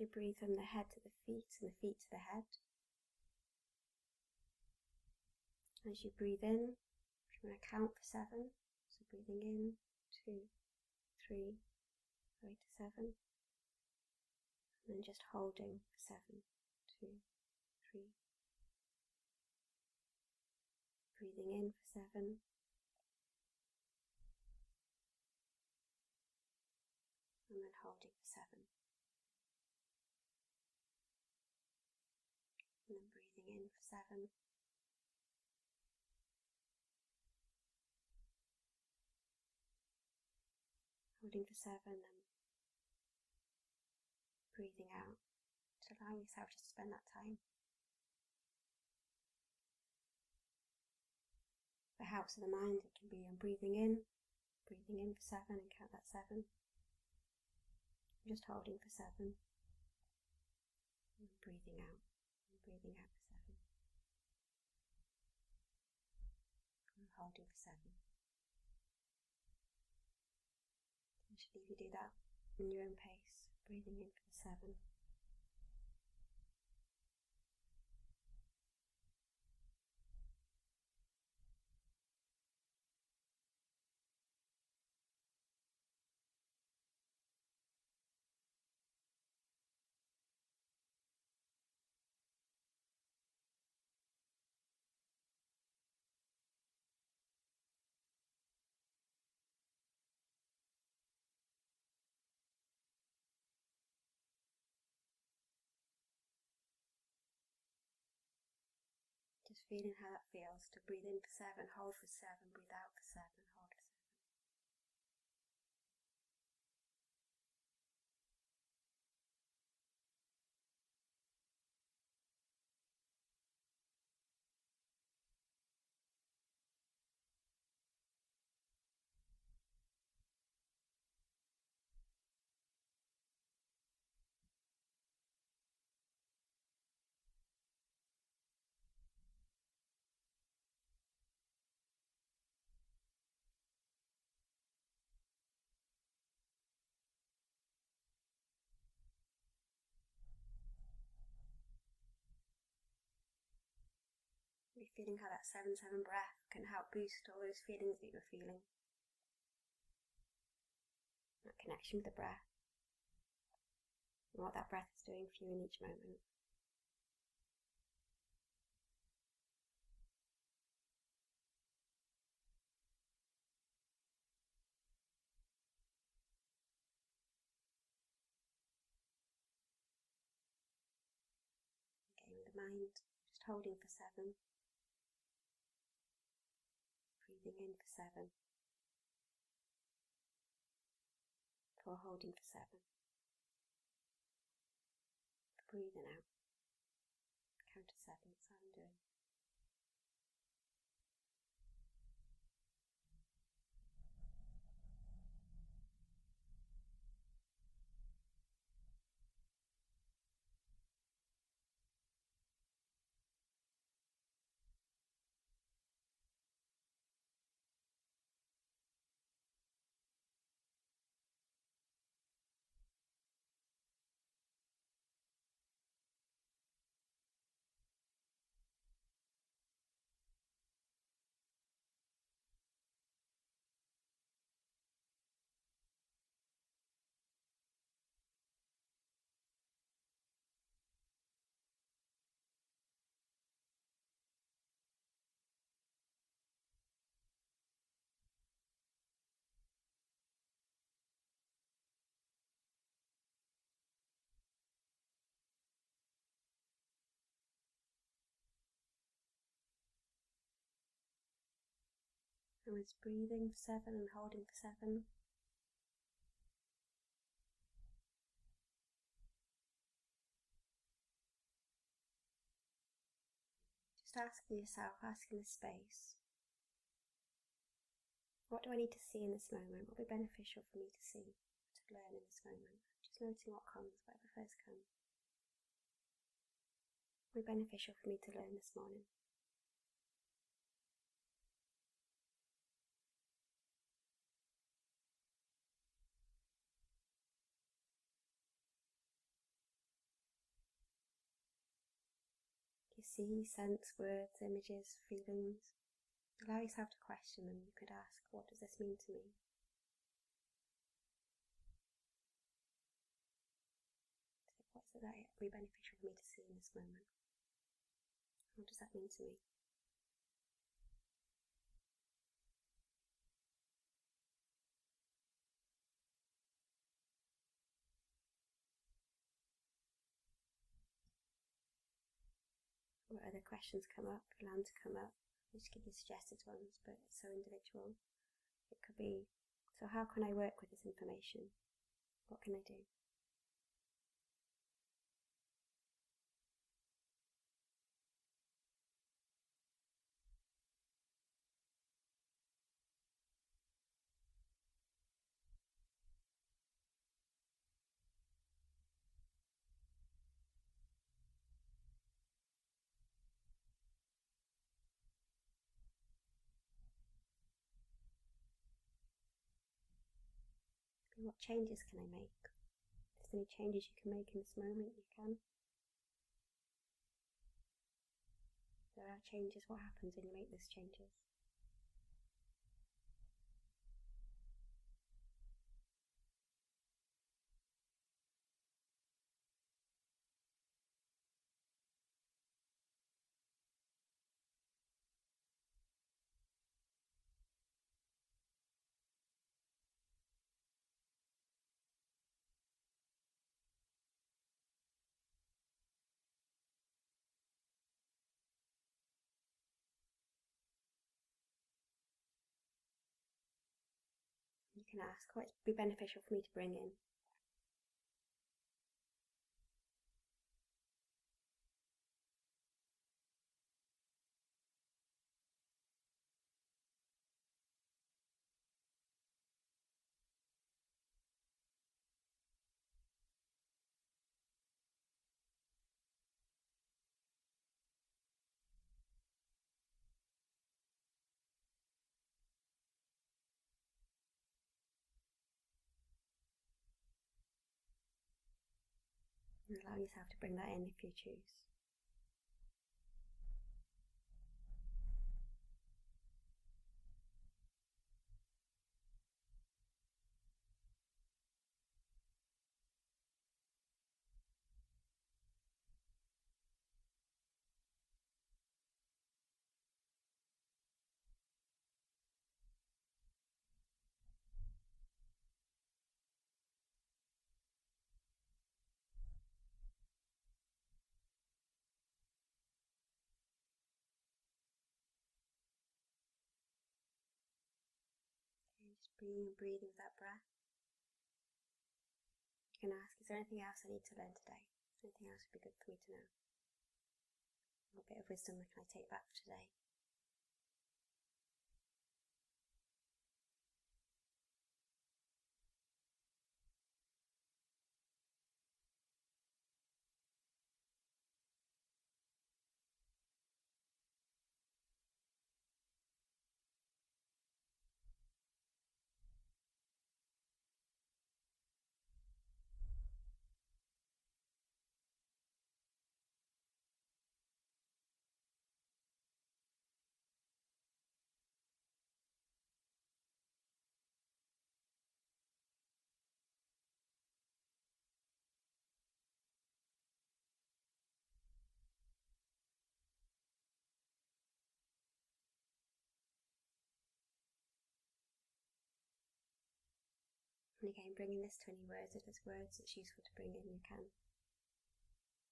you breathe from the head to the feet and the feet to the head. As you breathe in, I'm going to count for seven. So breathing in, two, three, way to seven. And then just holding for seven, two, three. Breathing in for seven. And then holding for seven. And then breathing in for seven. Holding for seven and breathing out to allow yourself to spend that time. For helps of the mind, it can be on breathing in, breathing in for seven and count that seven. Just holding for seven. And breathing out, and breathing out 47. I should leave you do that in your own pace, breathing in for the 7. Feeling how that feels to breathe in for seven, hold for seven, breathe out for seven, hold feeling how that 7 7 breath can help boost all those feelings that you're feeling. That connection with the breath. And what that breath is doing for you in each moment. The mind, just holding for seven. In for seven. For holding for seven. For breathing out. Count to seven, that's how I'm doing. And was breathing for seven and holding for seven. Just asking yourself, asking the space, what do I need to see in this moment? What would be beneficial for me to see, to learn in this moment? Just noting what comes, whatever first comes. What would be beneficial for me to learn this morning? See, sense, words, images, feelings. Allow yourself to question them. You could ask, What does this mean to me? what is it that would be beneficial for me to see in this moment? What does that mean to me? What other questions come up, plan to come up? Just give you suggested ones, but it's so individual. It could be, so how can I work with this information? What can I do? What changes can I make? If there's any changes you can make in this moment, you can. If there are changes, what happens when you make those changes? Can ask what would be beneficial for me to bring in. And allow yourself to bring that in if you choose. Breathing and breathing with that breath. You can ask, is there anything else I need to learn today? Anything else would be good for me to know? What bit of wisdom can I take back today? And again, bringing this to any words, if there's words that's useful to bring in, you can.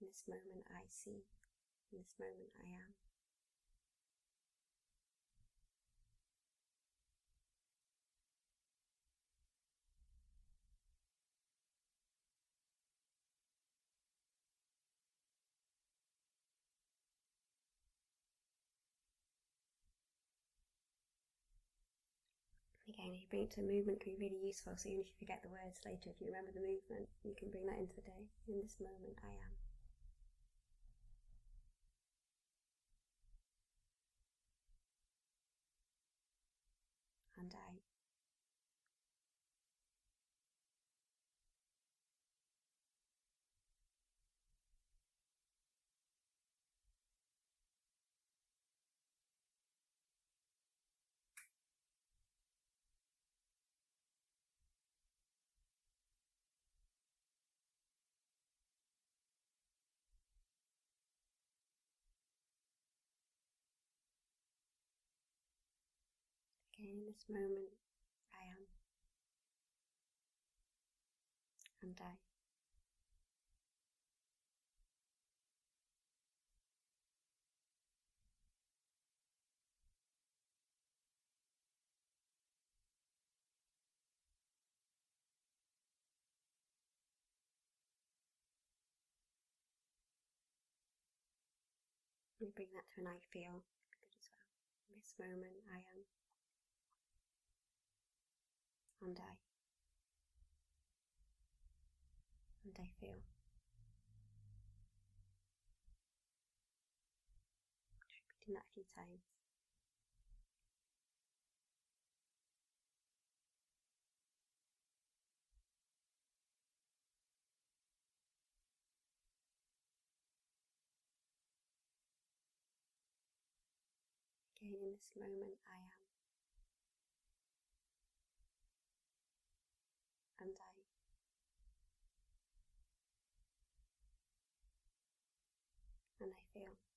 In this moment, I see. In this moment, I am. If you bring it to movement, can be really useful. So even if you forget the words later, if you remember the movement, you can bring that into the day. In this moment, I am. And I. in this moment, I am. And I. And bring that to an I feel good as well. In this moment, I am. And I. And I feel. Repeating that a few times. Again, in this moment, I am. And I. And I feel.